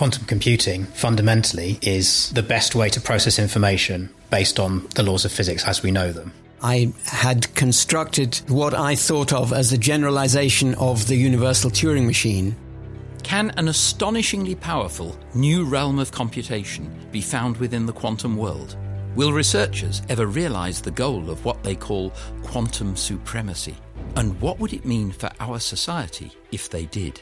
quantum computing fundamentally is the best way to process information based on the laws of physics as we know them. I had constructed what I thought of as a generalization of the universal Turing machine. Can an astonishingly powerful new realm of computation be found within the quantum world? Will researchers ever realize the goal of what they call quantum supremacy? And what would it mean for our society if they did?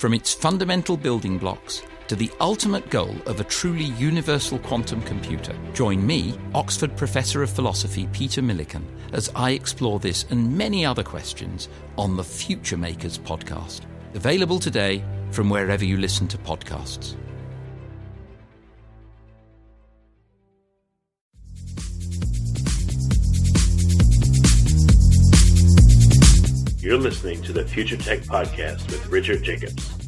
From its fundamental building blocks to the ultimate goal of a truly universal quantum computer. Join me, Oxford Professor of Philosophy Peter Millican, as I explore this and many other questions on the Future Makers podcast. Available today from wherever you listen to podcasts. You're listening to the Future Tech Podcast with Richard Jacobs.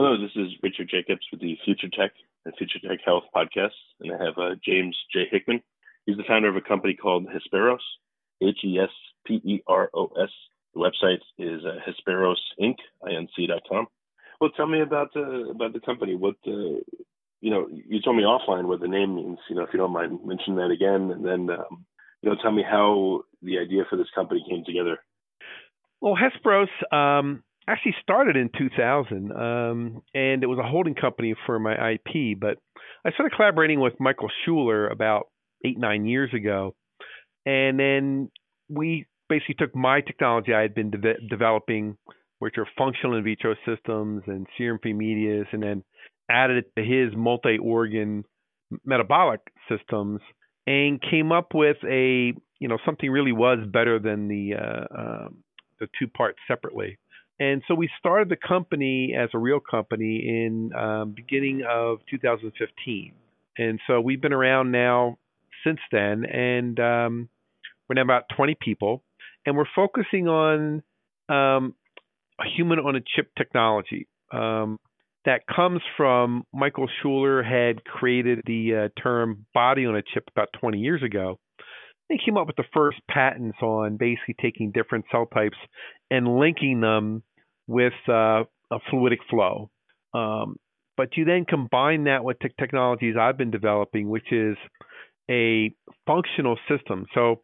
Hello, this is Richard Jacobs with the Future Tech and Future Tech Health podcast, and I have uh, James J. Hickman. He's the founder of a company called Hesperos, H-E-S-P-E-R-O-S. The website is uh, hesperosinc.com. Well, tell me about uh, about the company. What uh, you know, you told me offline what the name means. You know, if you don't mind mentioning that again, and then um, you know, tell me how the idea for this company came together. Well, Hesperos. Um actually started in 2000, um, and it was a holding company for my IP. But I started collaborating with Michael Shuler about eight nine years ago, and then we basically took my technology I had been de- developing, which are functional in vitro systems and serum-free medias, and then added it to his multi-organ metabolic systems, and came up with a you know something really was better than the uh, um, the two parts separately. And so we started the company as a real company in um, beginning of 2015. And so we've been around now since then, and um, we're now about 20 people, and we're focusing on um, a human on a chip technology. Um, that comes from Michael Shuler had created the uh, term body on a chip about 20 years ago. They came up with the first patents on basically taking different cell types and linking them with uh, a fluidic flow. Um, but you then combine that with technologies I've been developing, which is a functional system. So,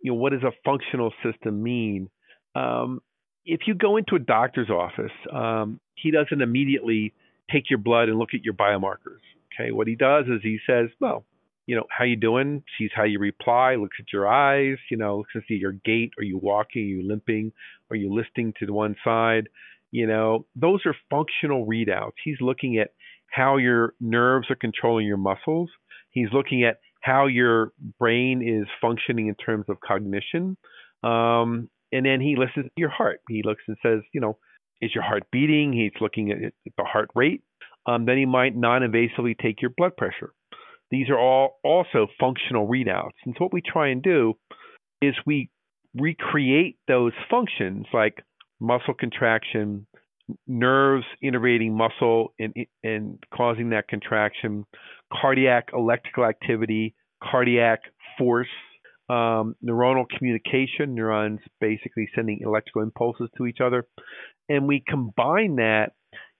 you know, what does a functional system mean? Um, if you go into a doctor's office, um, he doesn't immediately take your blood and look at your biomarkers. Okay, what he does is he says, well, you know, how you doing? Sees how you reply, looks at your eyes, you know, looks to see your gait. Are you walking? Are you limping? Are you listing to the one side? You know, those are functional readouts. He's looking at how your nerves are controlling your muscles. He's looking at how your brain is functioning in terms of cognition. Um, and then he listens to your heart. He looks and says, you know, is your heart beating? He's looking at the heart rate. Um, then he might non-invasively take your blood pressure. These are all also functional readouts. And so what we try and do is we recreate those functions like muscle contraction, nerves innervating muscle and, and causing that contraction, cardiac electrical activity, cardiac force, um, neuronal communication, neurons basically sending electrical impulses to each other. And we combine that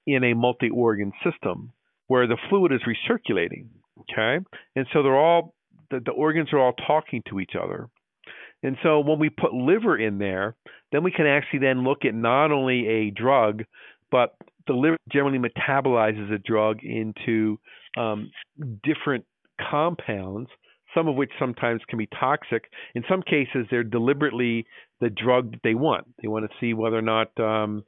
in a multi organ system where the fluid is recirculating. Okay, and so they're all the, the organs are all talking to each other. And so when we put liver in there, then we can actually then look at not only a drug, but the liver generally metabolizes a drug into um, different compounds some of which sometimes can be toxic. In some cases, they're deliberately the drug that they want. They want to see whether or not, um,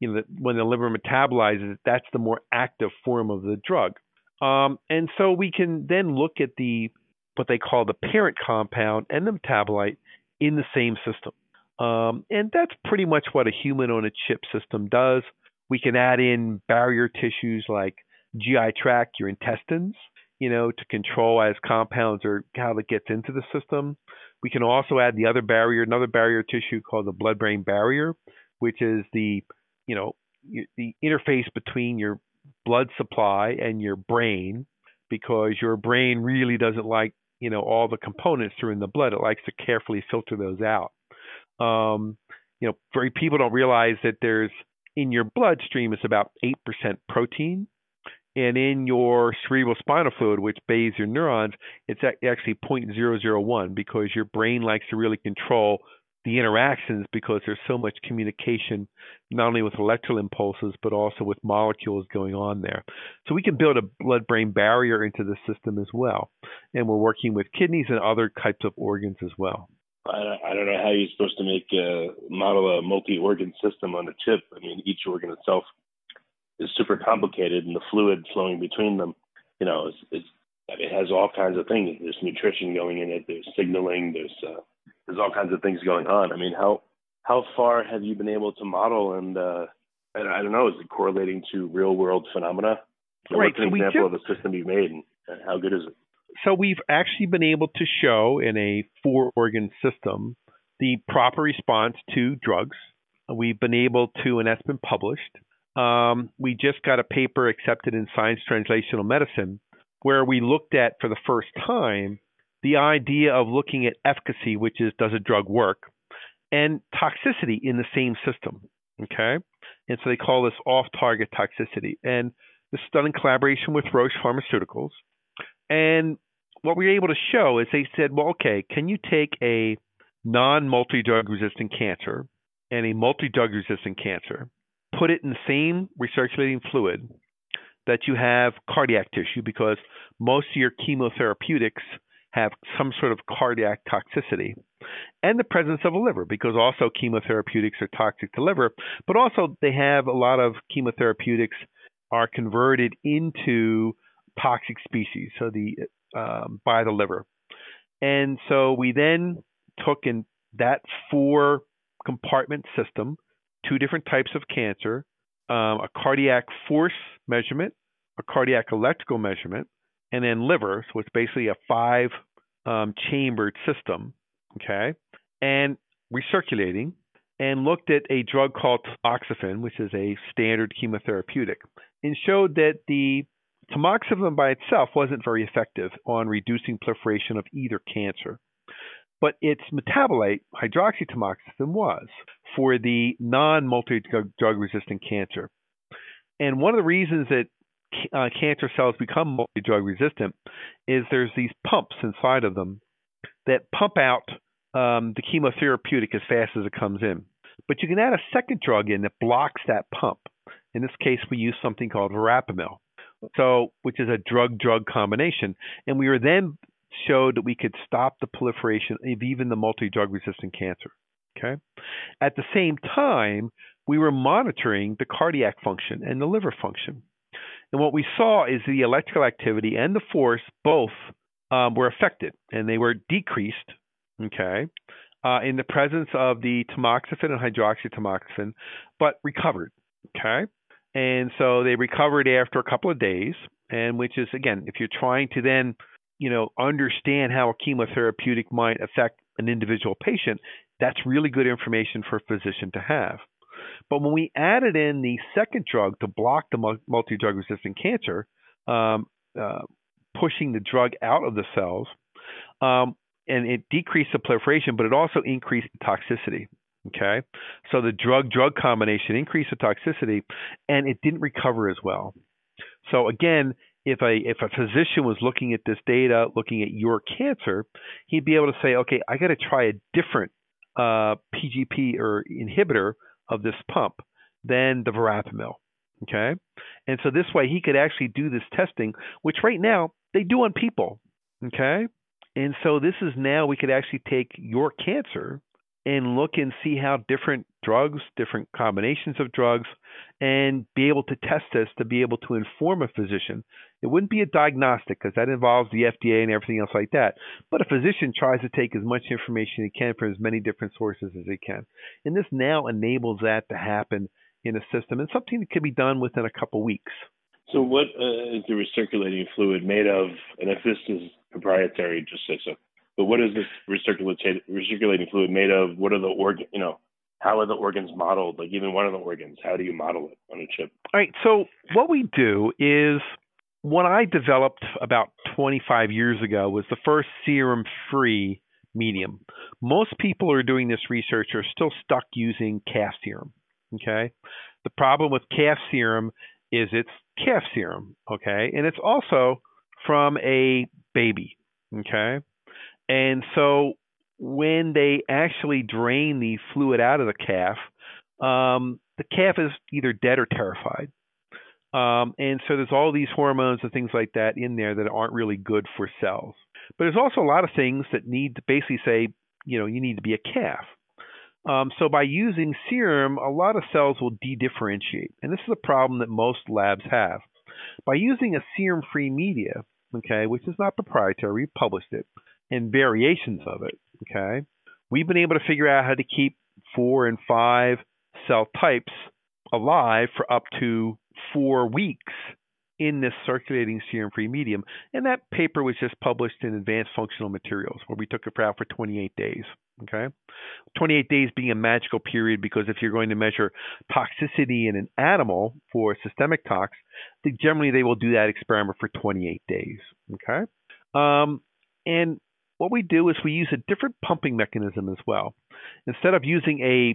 you know, when the liver metabolizes it, that's the more active form of the drug. Um, and so we can then look at the what they call the parent compound and the metabolite in the same system. Um, and that's pretty much what a human on a chip system does. We can add in barrier tissues like GI tract, your intestines, you know, to control as compounds or how it gets into the system. We can also add the other barrier, another barrier tissue called the blood-brain barrier, which is the, you know, the interface between your blood supply and your brain, because your brain really doesn't like, you know, all the components are in the blood. It likes to carefully filter those out. Um, you know, very people don't realize that there's in your bloodstream is about eight percent protein, and in your cerebral spinal fluid, which bathes your neurons, it's actually 0.001 because your brain likes to really control the interactions because there's so much communication, not only with electrical impulses, but also with molecules going on there. So we can build a blood brain barrier into the system as well. And we're working with kidneys and other types of organs as well. I don't know how you're supposed to make a model a multi-organ system on a chip. I mean, each organ itself is super complicated, and the fluid flowing between them, you know, is, is it has all kinds of things. There's nutrition going in it. There's signaling. There's uh, there's all kinds of things going on. I mean, how how far have you been able to model and uh, I, I don't know, is it correlating to real world phenomena? So right. What's an so example of a system you've made, and how good is it? So we've actually been able to show in a four organ system the proper response to drugs. We've been able to, and that's been published, um, we just got a paper accepted in Science Translational Medicine where we looked at for the first time the idea of looking at efficacy, which is does a drug work, and toxicity in the same system. Okay, and so they call this off-target toxicity, and this is done in collaboration with Roche Pharmaceuticals. And what we were able to show is they said, well, okay, can you take a non-multi-drug resistant cancer and a multi-drug resistant cancer, put it in the same recirculating fluid that you have cardiac tissue because most of your chemotherapeutics have some sort of cardiac toxicity and the presence of a liver because also chemotherapeutics are toxic to liver but also they have a lot of chemotherapeutics are converted into toxic species so the um, by the liver and so we then took in that four compartment system two different types of cancer, um, a cardiac force measurement, a cardiac electrical measurement, and then liver. So it's basically a five um, chambered system, okay, and recirculating, and looked at a drug called tamoxifen, which is a standard chemotherapeutic, and showed that the tamoxifen by itself wasn't very effective on reducing proliferation of either cancer but its metabolite, hydroxytamoxifen, was for the non multi drug resistant cancer. And one of the reasons that uh, cancer cells become multi drug resistant is there's these pumps inside of them that pump out um, the chemotherapeutic as fast as it comes in. But you can add a second drug in that blocks that pump. In this case, we use something called verapamil, so which is a drug-drug combination, and we were then showed that we could stop the proliferation of even the multi drug resistant cancer. Okay. At the same time, we were monitoring the cardiac function and the liver function. And what we saw is the electrical activity and the force both um, were affected and they were decreased, okay, uh, in the presence of the tamoxifen and hydroxytamoxifen, but recovered, okay. And so they recovered after a couple of days, and which is again, if you're trying to then you know, understand how a chemotherapeutic might affect an individual patient, that's really good information for a physician to have. But when we added in the second drug to block the multi drug resistant cancer, um, uh, pushing the drug out of the cells, um, and it decreased the proliferation, but it also increased the toxicity. Okay, so the drug drug combination increased the toxicity, and it didn't recover as well. So again, if a if a physician was looking at this data, looking at your cancer, he'd be able to say, okay, I got to try a different uh, PGP or inhibitor of this pump than the verapamil. Okay, and so this way he could actually do this testing, which right now they do on people. Okay, And so this is now we could actually take your cancer and look and see how different drugs, different combinations of drugs, and be able to test this to be able to inform a physician. It wouldn't be a diagnostic because that involves the FDA and everything else like that. But a physician tries to take as much information he can from as many different sources as he can. And this now enables that to happen in a system and something that can be done within a couple weeks. So, what uh, is the recirculating fluid made of? And if this is proprietary, just say so. But what is this recirculating fluid made of? What are the organ? You know, how are the organs modeled? Like even one of the organs, how do you model it on a chip? All right. So what we do is what I developed about 25 years ago was the first serum-free medium. Most people who are doing this research are still stuck using calf serum. Okay. The problem with calf serum is it's calf serum. Okay, and it's also from a baby. Okay. And so when they actually drain the fluid out of the calf, um, the calf is either dead or terrified. Um, and so there's all these hormones and things like that in there that aren't really good for cells. But there's also a lot of things that need to basically say, you know, you need to be a calf. Um, so by using serum, a lot of cells will de-differentiate, and this is a problem that most labs have. By using a serum-free media, okay, which is not proprietary, we published it, and variations of it. Okay, we've been able to figure out how to keep four and five cell types alive for up to four weeks in this circulating serum free medium. And that paper was just published in Advanced Functional Materials, where we took it out for 28 days. Okay, 28 days being a magical period because if you're going to measure toxicity in an animal for systemic tox, generally they will do that experiment for 28 days. Okay, um, and what we do is we use a different pumping mechanism as well. Instead of using a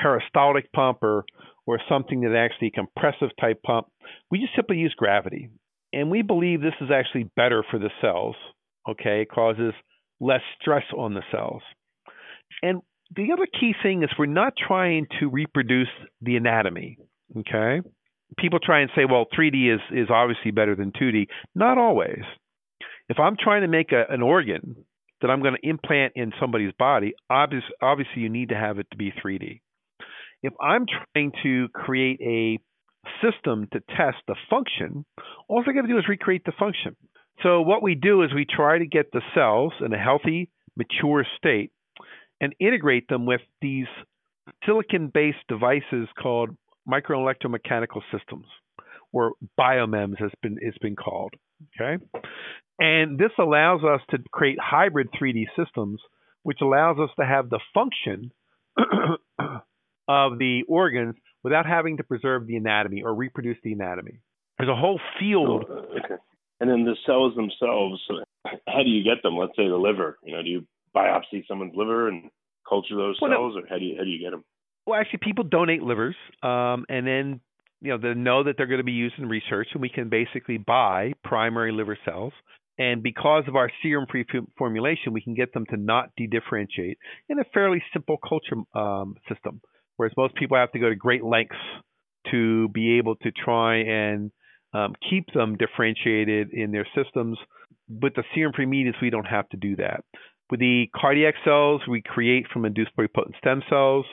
peristaltic pump or, or something that actually compressive type pump, we just simply use gravity. And we believe this is actually better for the cells. Okay, it causes less stress on the cells. And the other key thing is we're not trying to reproduce the anatomy. Okay, people try and say, well, 3D is is obviously better than 2D. Not always. If I'm trying to make a, an organ that I'm going to implant in somebody's body, obvious, obviously you need to have it to be 3D. If I'm trying to create a system to test the function, all I got to do is recreate the function. So what we do is we try to get the cells in a healthy, mature state and integrate them with these silicon-based devices called microelectromechanical systems, or biomems has been it's been called. Okay, and this allows us to create hybrid 3D systems, which allows us to have the function of the organs without having to preserve the anatomy or reproduce the anatomy. There's a whole field. Oh, okay. And then the cells themselves, how do you get them? Let's say the liver. You know, do you biopsy someone's liver and culture those well, cells, no. or how do you how do you get them? Well, actually, people donate livers, um, and then you know they know that they're going to be used in research, and we can basically buy primary liver cells and because of our serum free formulation, we can get them to not de-differentiate in a fairly simple culture um, system. Whereas most people have to go to great lengths to be able to try and um, keep them differentiated in their systems. With the serum free medias, we don't have to do that. With the cardiac cells, we create from induced pluripotent stem cells.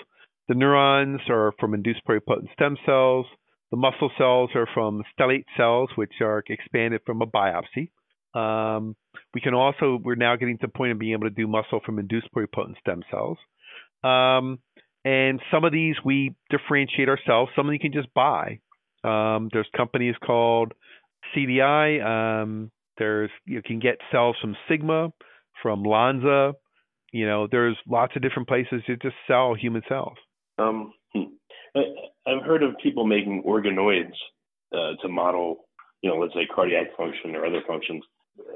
The neurons are from induced pluripotent stem cells. The muscle cells are from satellite cells, which are expanded from a biopsy. Um, we can also, we're now getting to the point of being able to do muscle from induced pluripotent stem cells. Um, and some of these we differentiate ourselves. Some of you can just buy. Um, there's companies called CDI. Um, there's you can get cells from Sigma, from Lonza. You know, there's lots of different places to just sell human cells. Um, hmm. I've heard of people making organoids uh, to model, you know, let's say cardiac function or other functions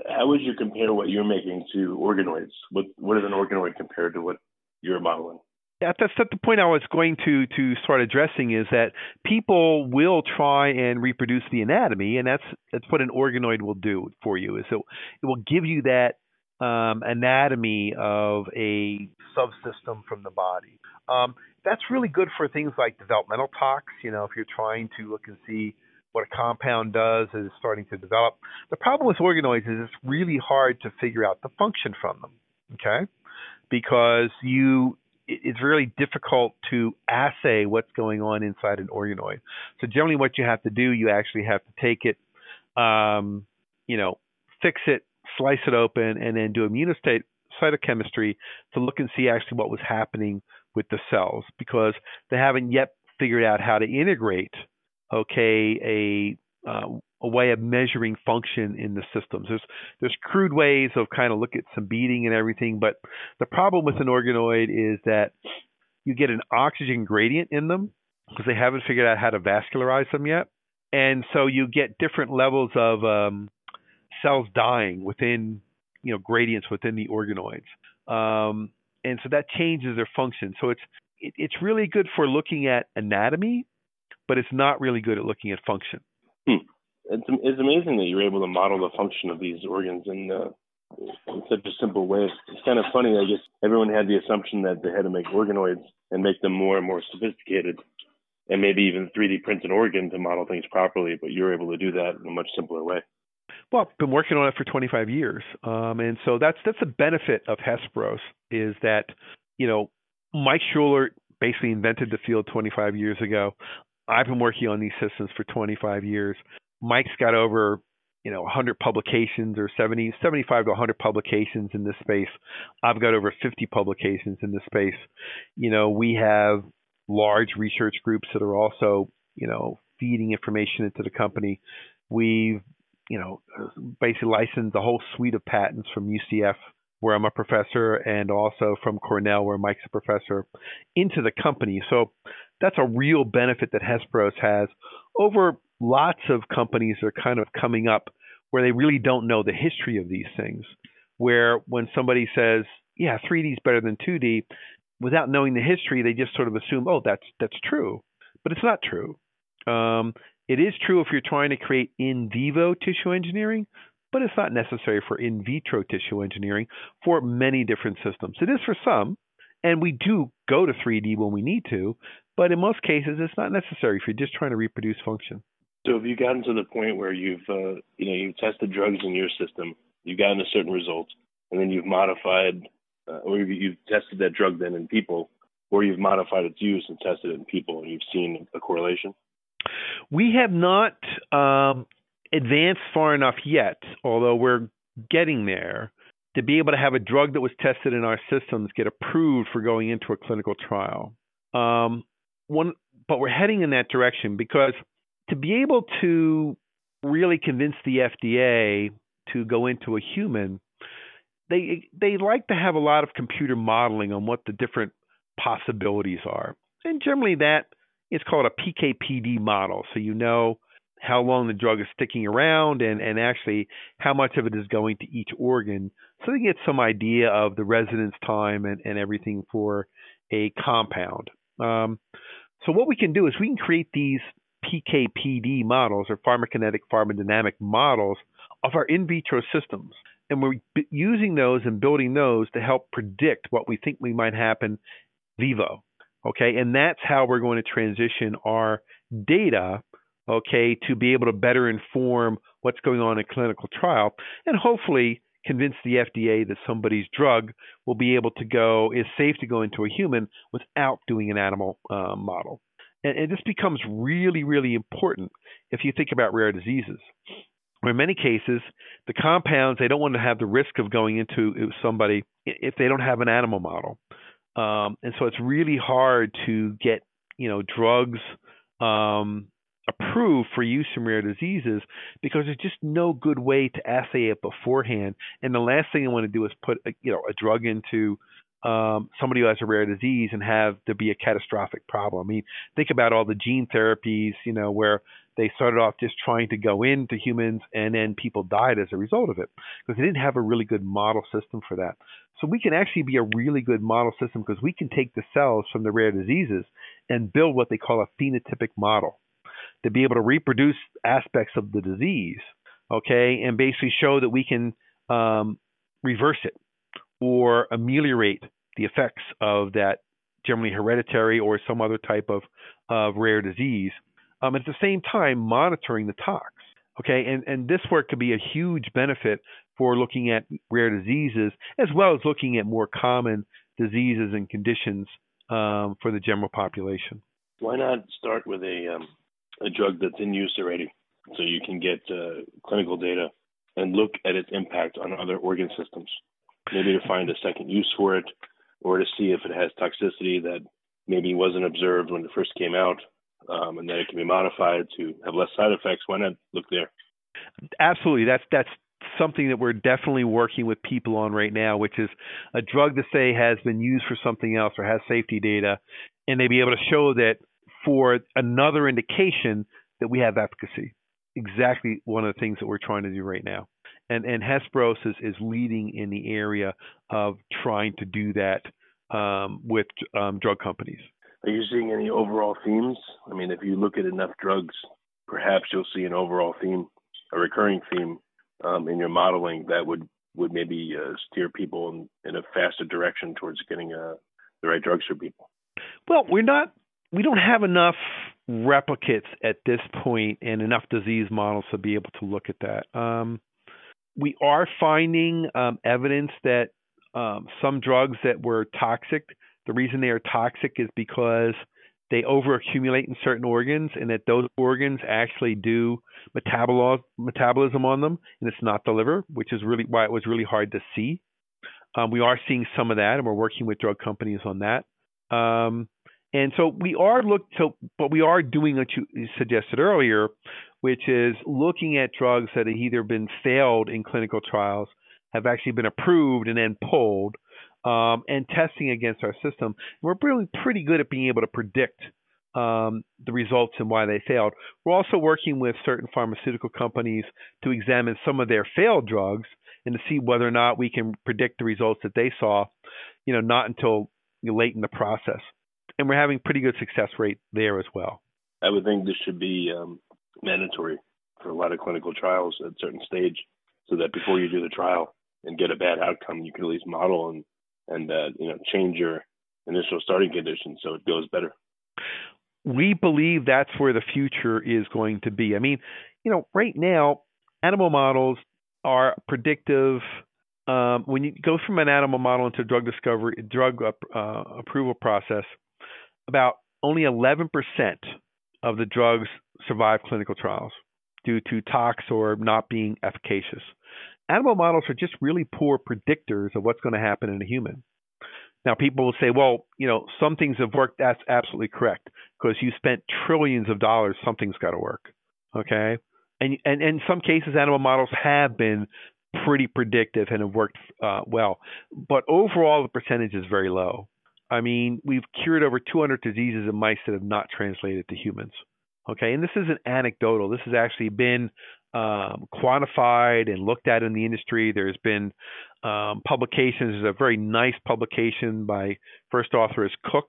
how would you compare what you're making to organoids? What what is an organoid compared to what you're modeling? Yeah, that's, the point I was going to to start addressing is that people will try and reproduce the anatomy, and that's that's what an organoid will do for you. Is it, it will give you that um, anatomy of a subsystem from the body. Um, that's really good for things like developmental tox. You know, if you're trying to look and see what a compound does as it's starting to develop. The problem with organoids is it's really hard to figure out the function from them. Okay, because you it's really difficult to assay what's going on inside an organoid. So generally, what you have to do, you actually have to take it, um, you know, fix it, slice it open, and then do immunostate cytochemistry to look and see actually what was happening with the cells because they haven't yet figured out how to integrate, okay, a uh, a way of measuring function in the systems. There's there's crude ways of kind of look at some beating and everything, but the problem with an organoid is that you get an oxygen gradient in them because they haven't figured out how to vascularize them yet, and so you get different levels of um, cells dying within you know gradients within the organoids, um, and so that changes their function. So it's it, it's really good for looking at anatomy, but it's not really good at looking at function. Hmm it's it's amazing that you're able to model the function of these organs in uh, in such a simple way. It's kind of funny. I guess everyone had the assumption that they had to make organoids and make them more and more sophisticated, and maybe even 3D print an organ to model things properly. But you're able to do that in a much simpler way. Well, I've been working on it for 25 years, um, and so that's that's the benefit of Hesperos is that you know Mike Shuler basically invented the field 25 years ago. I've been working on these systems for 25 years. Mike's got over you know 100 publications or 70 75 to 100 publications in this space i've got over 50 publications in this space you know we have large research groups that are also you know feeding information into the company we've you know basically licensed a whole suite of patents from ucf where i'm a professor and also from cornell where mike's a professor into the company so that's a real benefit that hesperos has over lots of companies that are kind of coming up where they really don't know the history of these things. Where when somebody says, "Yeah, 3D is better than 2D," without knowing the history, they just sort of assume, "Oh, that's that's true," but it's not true. Um, it is true if you're trying to create in vivo tissue engineering, but it's not necessary for in vitro tissue engineering for many different systems. It is for some, and we do go to 3D when we need to, but in most cases, it's not necessary if you're just trying to reproduce function. So have you gotten to the point where you've uh, you know you've tested drugs in your system, you've gotten a certain result, and then you've modified uh, or you've tested that drug then in people, or you've modified its use and tested it in people, and you've seen a correlation? We have not um, advanced far enough yet, although we're getting there to be able to have a drug that was tested in our systems get approved for going into a clinical trial. Um, one, but we're heading in that direction because to be able to really convince the FDA to go into a human, they they like to have a lot of computer modeling on what the different possibilities are. And generally that is called a PKPD model. So you know how long the drug is sticking around and, and actually how much of it is going to each organ. So they get some idea of the residence time and, and everything for a compound. Um, so what we can do is we can create these PKPD models or pharmacokinetic pharmacodynamic models of our in vitro systems. And we're using those and building those to help predict what we think we might happen vivo. Okay, and that's how we're going to transition our data, okay, to be able to better inform what's going on in clinical trial and hopefully convince the FDA that somebody's drug will be able to go, is safe to go into a human without doing an animal uh, model. And, and this becomes really, really important if you think about rare diseases. In many cases, the compounds, they don't want to have the risk of going into uh, somebody if they don't have an animal model. Um, and so it's really hard to get, you know, drugs um, approved for use in rare diseases because there's just no good way to assay it beforehand. And the last thing I want to do is put, a, you know, a drug into um, somebody who has a rare disease and have to be a catastrophic problem. I mean, think about all the gene therapies, you know, where they started off just trying to go into humans and then people died as a result of it because they didn't have a really good model system for that. So we can actually be a really good model system because we can take the cells from the rare diseases and build what they call a phenotypic model to be able to reproduce aspects of the disease, okay, and basically show that we can um, reverse it or ameliorate the effects of that generally hereditary or some other type of, of rare disease um, at the same time monitoring the tox. Okay, and, and this work could be a huge benefit for looking at rare diseases as well as looking at more common diseases and conditions um, for the general population. Why not start with a um, a drug that's in use already, so you can get uh, clinical data and look at its impact on other organ systems, maybe to find a second use for it, or to see if it has toxicity that maybe wasn't observed when it first came out, um, and then it can be modified to have less side effects. Why not look there? Absolutely, that's that's something that we're definitely working with people on right now, which is a drug that say has been used for something else or has safety data, and they be able to show that for another indication that we have efficacy. Exactly one of the things that we're trying to do right now. And and Hesperos is, is leading in the area of trying to do that um, with um, drug companies. Are you seeing any overall themes? I mean, if you look at enough drugs, perhaps you'll see an overall theme, a recurring theme um, in your modeling that would would maybe uh, steer people in, in, a faster direction towards getting uh, the right drugs for people. Well, we're not. We don't have enough replicates at this point and enough disease models to be able to look at that. Um, we are finding um, evidence that um, some drugs that were toxic, the reason they are toxic is because they overaccumulate in certain organs and that those organs actually do metabolism on them and it's not the liver, which is really why it was really hard to see. Um, we are seeing some of that and we're working with drug companies on that. Um, and so we are look so but we are doing what you suggested earlier, which is looking at drugs that have either been failed in clinical trials, have actually been approved and then pulled, um, and testing against our system. We're really pretty good at being able to predict um, the results and why they failed. We're also working with certain pharmaceutical companies to examine some of their failed drugs and to see whether or not we can predict the results that they saw, you know, not until late in the process. And we're having pretty good success rate there as well. I would think this should be um, mandatory for a lot of clinical trials at a certain stage, so that before you do the trial and get a bad outcome, you can at least model and and uh, you know change your initial starting conditions so it goes better. We believe that's where the future is going to be. I mean, you know, right now animal models are predictive. Um, when you go from an animal model into drug discovery, drug uh, approval process, about only 11% of the drugs survive clinical trials due to tox or not being efficacious animal models are just really poor predictors of what's going to happen in a human. Now, people will say, well, you know, some things have worked. That's absolutely correct because you spent trillions of dollars. Something's got to work. Okay. And, and, and in some cases, animal models have been pretty predictive and have worked uh, well. But overall, the percentage is very low. I mean, we've cured over 200 diseases in mice that have not translated to humans. Okay. And this isn't anecdotal. This has actually been um, quantified and looked at in the industry. There's been um, publications. There's a very nice publication by first author is Cook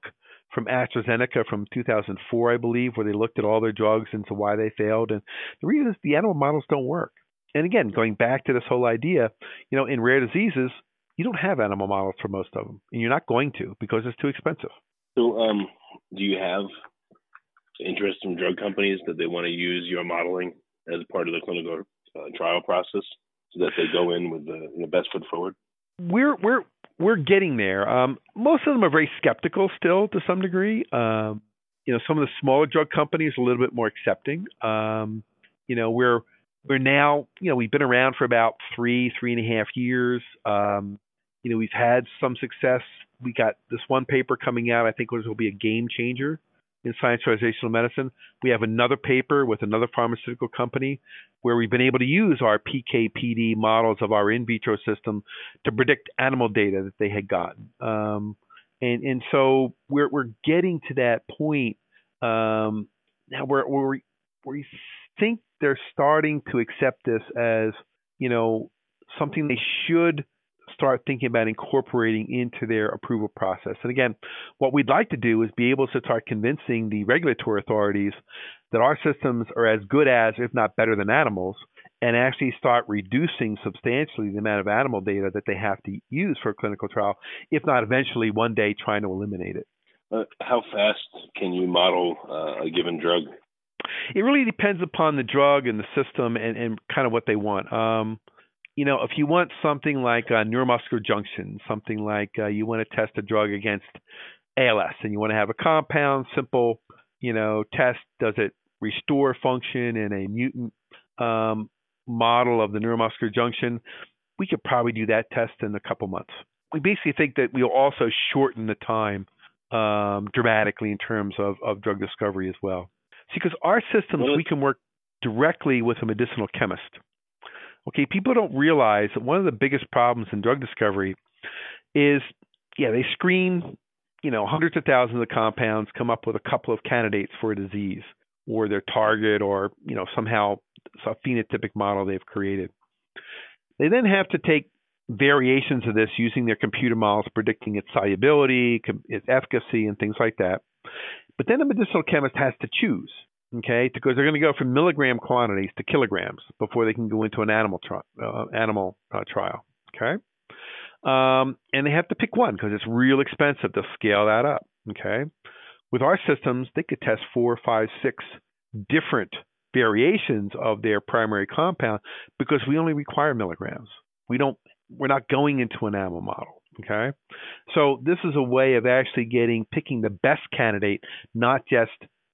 from AstraZeneca from 2004, I believe, where they looked at all their drugs and to why they failed. And the reason is the animal models don't work. And again, going back to this whole idea, you know, in rare diseases, you don't have animal models for most of them, and you're not going to because it's too expensive. So, um, do you have interest from drug companies that they want to use your modeling as part of the clinical uh, trial process so that they go in with the, the best foot forward? We're we're we're getting there. Um, most of them are very skeptical still to some degree. Um, you know, some of the smaller drug companies a little bit more accepting. Um, you know, we're we're now you know we've been around for about three three and a half years. Um, you know, we've had some success. We got this one paper coming out. I think will be a game changer in science translational medicine. We have another paper with another pharmaceutical company where we've been able to use our PKPD models of our in vitro system to predict animal data that they had gotten. Um, and and so we're we're getting to that point um, now where we think they're starting to accept this as you know something they should start thinking about incorporating into their approval process. And again, what we'd like to do is be able to start convincing the regulatory authorities that our systems are as good as, if not better than animals, and actually start reducing substantially the amount of animal data that they have to use for a clinical trial, if not eventually one day trying to eliminate it. Uh, how fast can you model uh, a given drug It really depends upon the drug and the system and, and kind of what they want. Um, you know, if you want something like a neuromuscular junction, something like uh, you want to test a drug against ALS and you want to have a compound, simple, you know, test, does it restore function in a mutant um, model of the neuromuscular junction? We could probably do that test in a couple months. We basically think that we'll also shorten the time um, dramatically in terms of, of drug discovery as well. See, because our systems, we can work directly with a medicinal chemist. Okay, people don't realize that one of the biggest problems in drug discovery is, yeah, they screen, you know, hundreds of thousands of compounds, come up with a couple of candidates for a disease or their target or, you know, somehow a phenotypic model they've created. They then have to take variations of this using their computer models predicting its solubility, its efficacy, and things like that. But then a medicinal chemist has to choose okay? Because they're going to go from milligram quantities to kilograms before they can go into an animal tri- uh, animal uh, trial, okay? Um, and they have to pick one because it's real expensive to scale that up, okay? With our systems, they could test four, five, six different variations of their primary compound because we only require milligrams. We don't. We're not going into an animal model. Okay, so this is a way of actually getting picking the best candidate, not just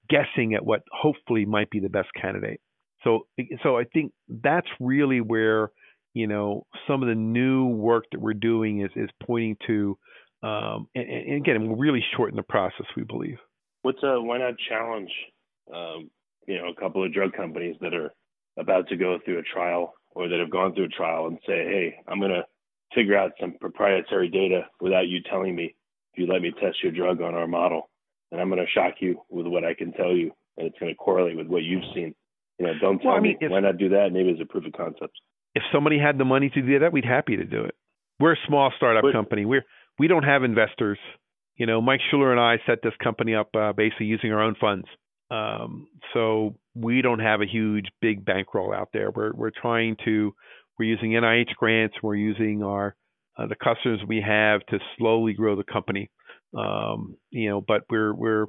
guessing at what hopefully might be the best candidate. So, so I think that's really where you know some of the new work that we're doing is is pointing to, um, and, and again, we'll really shorten the process. We believe. What's a why not challenge, um, you know, a couple of drug companies that are about to go through a trial or that have gone through a trial and say, hey, I'm going to figure out some proprietary data without you telling me if you let me test your drug on our model and I'm going to shock you with what I can tell you, and it's going to correlate with what you've seen. You know, don't tell well, I mean, me. If, why not do that? Maybe it's a proof of concept. If somebody had the money to do that, we'd happy to do it. We're a small startup but, company. We're we don't have investors. You know, Mike Shuler and I set this company up uh, basically using our own funds. Um, so we don't have a huge big bankroll out there. We're we're trying to we're using NIH grants. We're using our uh, the customers we have to slowly grow the company. Um, you know, but we're we're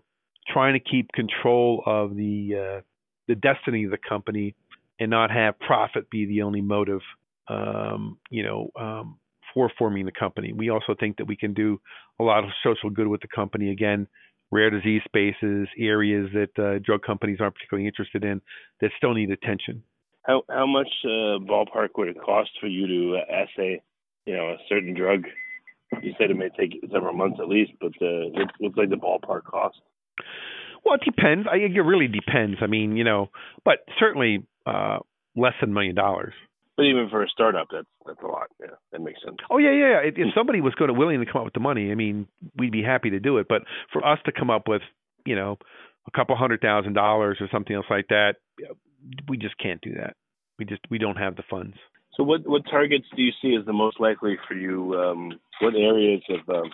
trying to keep control of the uh, the destiny of the company and not have profit be the only motive. Um, you know, um, for forming the company. We also think that we can do a lot of social good with the company. Again, rare disease spaces, areas that uh, drug companies aren't particularly interested in, that still need attention. How how much uh, ballpark would it cost for you to assay, you know, a certain drug you said it may take several months at least, but uh, it looks like the ballpark cost. Well, it depends. I it really depends. I mean, you know, but certainly uh, less than a million dollars. But even for a startup, that's that's a lot. Yeah, that makes sense. Oh yeah, yeah. If, if somebody was going to willing to come up with the money, I mean, we'd be happy to do it. But for us to come up with, you know, a couple hundred thousand dollars or something else like that, we just can't do that. We just we don't have the funds. So, what what targets do you see as the most likely for you? Um, what areas of um,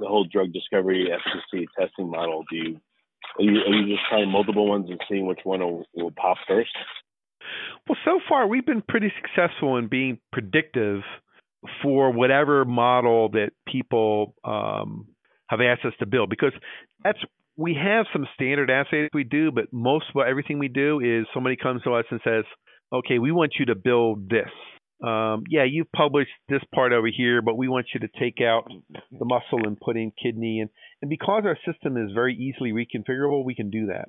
the whole drug discovery efficacy testing model do you are you, are you just trying multiple ones and seeing which one will, will pop first? Well, so far we've been pretty successful in being predictive for whatever model that people um, have asked us to build because that's we have some standard assays we do, but most of everything we do is somebody comes to us and says, okay, we want you to build this. Um, yeah, you've published this part over here, but we want you to take out the muscle and put in kidney. And, and because our system is very easily reconfigurable, we can do that.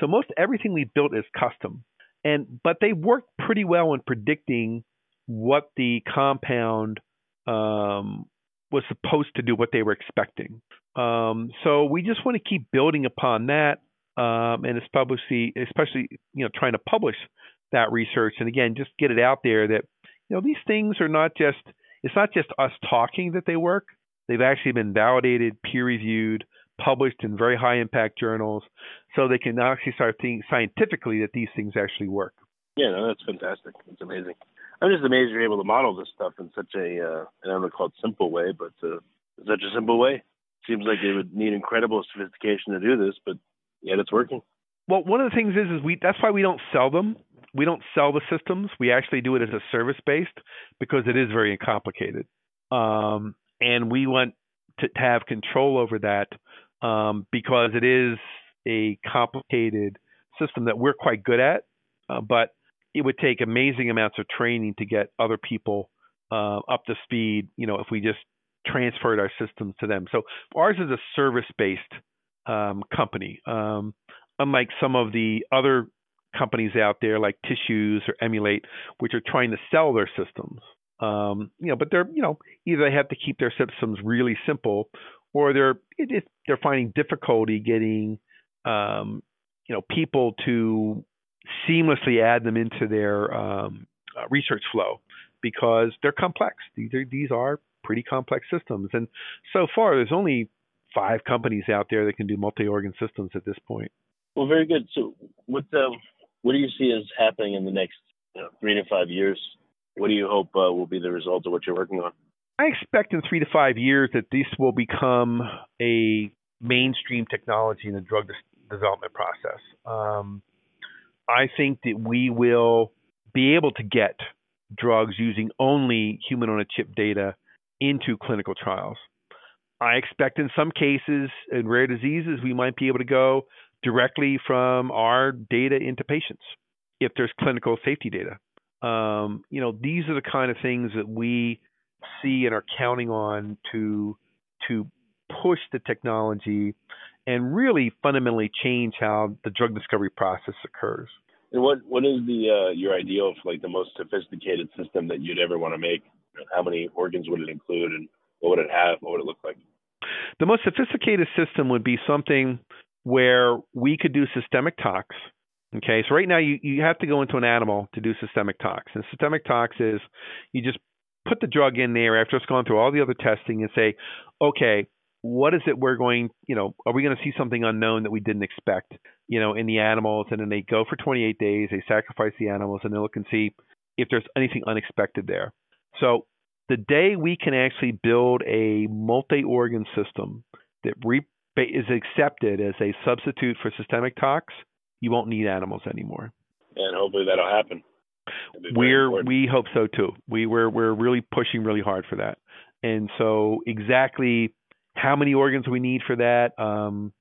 So most everything we built is custom. And but they work pretty well in predicting what the compound um, was supposed to do, what they were expecting. Um, so we just want to keep building upon that, um, and especially, especially you know, trying to publish that research and again just get it out there that you know these things are not just it's not just us talking that they work. They've actually been validated peer reviewed published in very high impact journals so they can actually start thinking scientifically that these things actually work. Yeah no that's fantastic. It's amazing. I'm just amazed you're able to model this stuff in such a uh, i don't know called simple way but uh, such a simple way. Seems like it would need incredible sophistication to do this but yet it's working. Well one of the things is is we that's why we don't sell them we don't sell the systems. We actually do it as a service based because it is very complicated. Um, and we want to, to, have control over that um, because it is a complicated system that we're quite good at, uh, but it would take amazing amounts of training to get other people uh, up to speed. You know, if we just transferred our systems to them. So ours is a service-based um, company, um, unlike some of the other companies out there like TissUse or Emulate, which are trying to sell their systems. Um, you know, but they're you know either they have to keep their systems really simple, or they're it, they're finding difficulty getting um, you know people to seamlessly add them into their um, uh, research flow because they're complex. These are these are pretty complex systems, and so far there's only five companies out there that can do multi-organ systems at this point. Well, very good. So, with um, what do you see as happening in the next you know, three to five years? What do you hope uh, will be the result of what you're working on? I expect in three to five years that this will become a mainstream technology in the drug development process. Um, I think that we will be able to get drugs using only human on a chip data into clinical trials. I expect in some cases in rare diseases we might be able to go directly from our data into patients if there's clinical safety data. Um, you know, these are the kind of things that we see and are counting on to to push the technology and really fundamentally change how the drug discovery process occurs. And what what is the uh, your ideal of like the most sophisticated system that you'd ever want to make? How many organs would it include, and what would it have? What would it look like? The most sophisticated system would be something where we could do systemic tox. Okay, so right now you, you have to go into an animal to do systemic tox. And systemic tox is you just put the drug in there after it's gone through all the other testing and say, okay, what is it we're going, you know, are we going to see something unknown that we didn't expect, you know, in the animals? And then they go for 28 days, they sacrifice the animals, and they look and see if there's anything unexpected there. So the day we can actually build a multi organ system that re- is accepted as a substitute for systemic tox, you won't need animals anymore. And hopefully that'll happen. We're we hope so too. We we're we're really pushing really hard for that. And so exactly how many organs we need for that, um,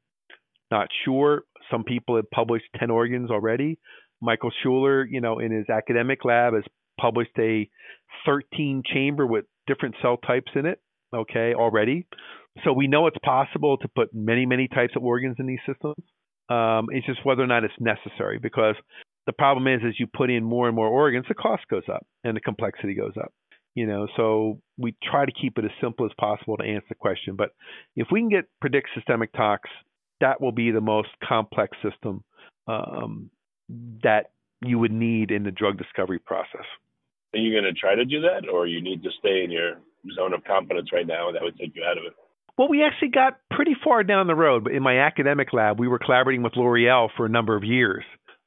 not sure. Some people have published ten organs already. Michael Shuler, you know, in his academic lab has published a 13 chamber with different cell types in it, okay, already. So we know it's possible to put many, many types of organs in these systems. Um, it's just whether or not it's necessary because the problem is as you put in more and more organs, the cost goes up and the complexity goes up. You know, so we try to keep it as simple as possible to answer the question. But if we can get predict systemic tox, that will be the most complex system um, that you would need in the drug discovery process. Are you going to try to do that, or you need to stay in your zone of competence right now, and that would take you out of it? Well, we actually got pretty far down the road. But in my academic lab, we were collaborating with L'Oreal for a number of years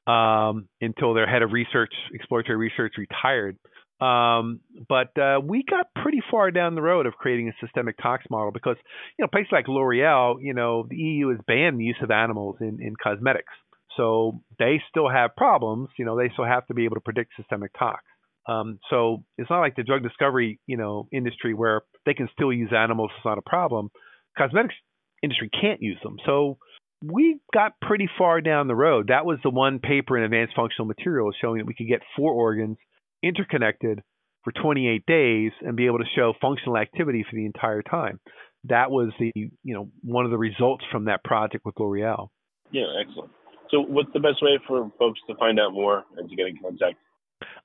um, until their head of research, exploratory research, retired. Um, but uh, we got pretty far down the road of creating a systemic tox model because, you know, places like L'Oreal, you know, the EU has banned the use of animals in, in cosmetics. So they still have problems. You know, they still have to be able to predict systemic tox. Um, so it's not like the drug discovery, you know, industry where they can still use animals. It's not a problem. Cosmetics industry can't use them. So we got pretty far down the road. That was the one paper in Advanced Functional Materials showing that we could get four organs interconnected for 28 days and be able to show functional activity for the entire time. That was the, you know, one of the results from that project with L'Oreal. Yeah, excellent. So, what's the best way for folks to find out more and to get in contact?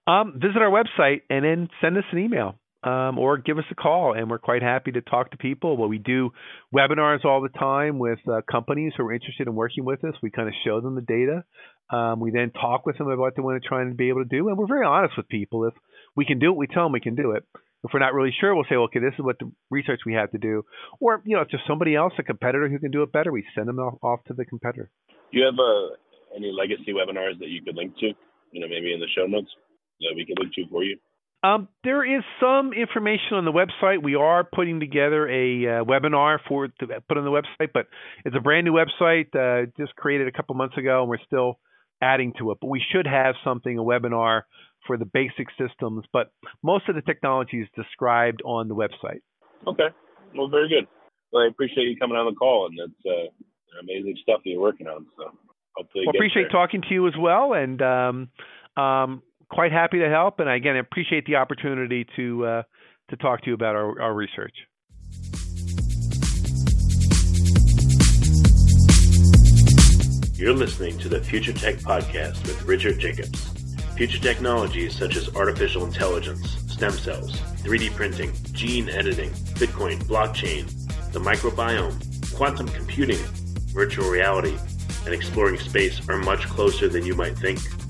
Um, visit our website and then send us an email um, or give us a call, and we're quite happy to talk to people. Well, we do webinars all the time with uh, companies who are interested in working with us. We kind of show them the data. Um, we then talk with them about what they want to try and be able to do, and we're very honest with people. If we can do it, we tell them we can do it. If we're not really sure, we'll say, okay, this is what the research we have to do. Or, you know, if there's somebody else, a competitor who can do it better, we send them off, off to the competitor. Do you have uh, any legacy webinars that you could link to? You know, maybe in the show notes that we can link to for you. Um, there is some information on the website. We are putting together a uh, webinar for to put on the website, but it's a brand new website uh, just created a couple months ago, and we're still adding to it. But we should have something a webinar for the basic systems, but most of the technology is described on the website. Okay, well, very good. Well, I appreciate you coming on the call, and it's uh, amazing stuff that you're working on. So Hopefully, well, appreciate there. talking to you as well, and um, um, quite happy to help. And again, appreciate the opportunity to uh, to talk to you about our, our research. You're listening to the Future Tech Podcast with Richard Jacobs. Future technologies such as artificial intelligence, stem cells, 3D printing, gene editing, Bitcoin, blockchain, the microbiome, quantum computing, virtual reality, and exploring space are much closer than you might think.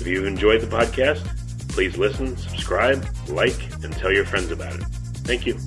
If you've enjoyed the podcast, please listen, subscribe, like, and tell your friends about it. Thank you.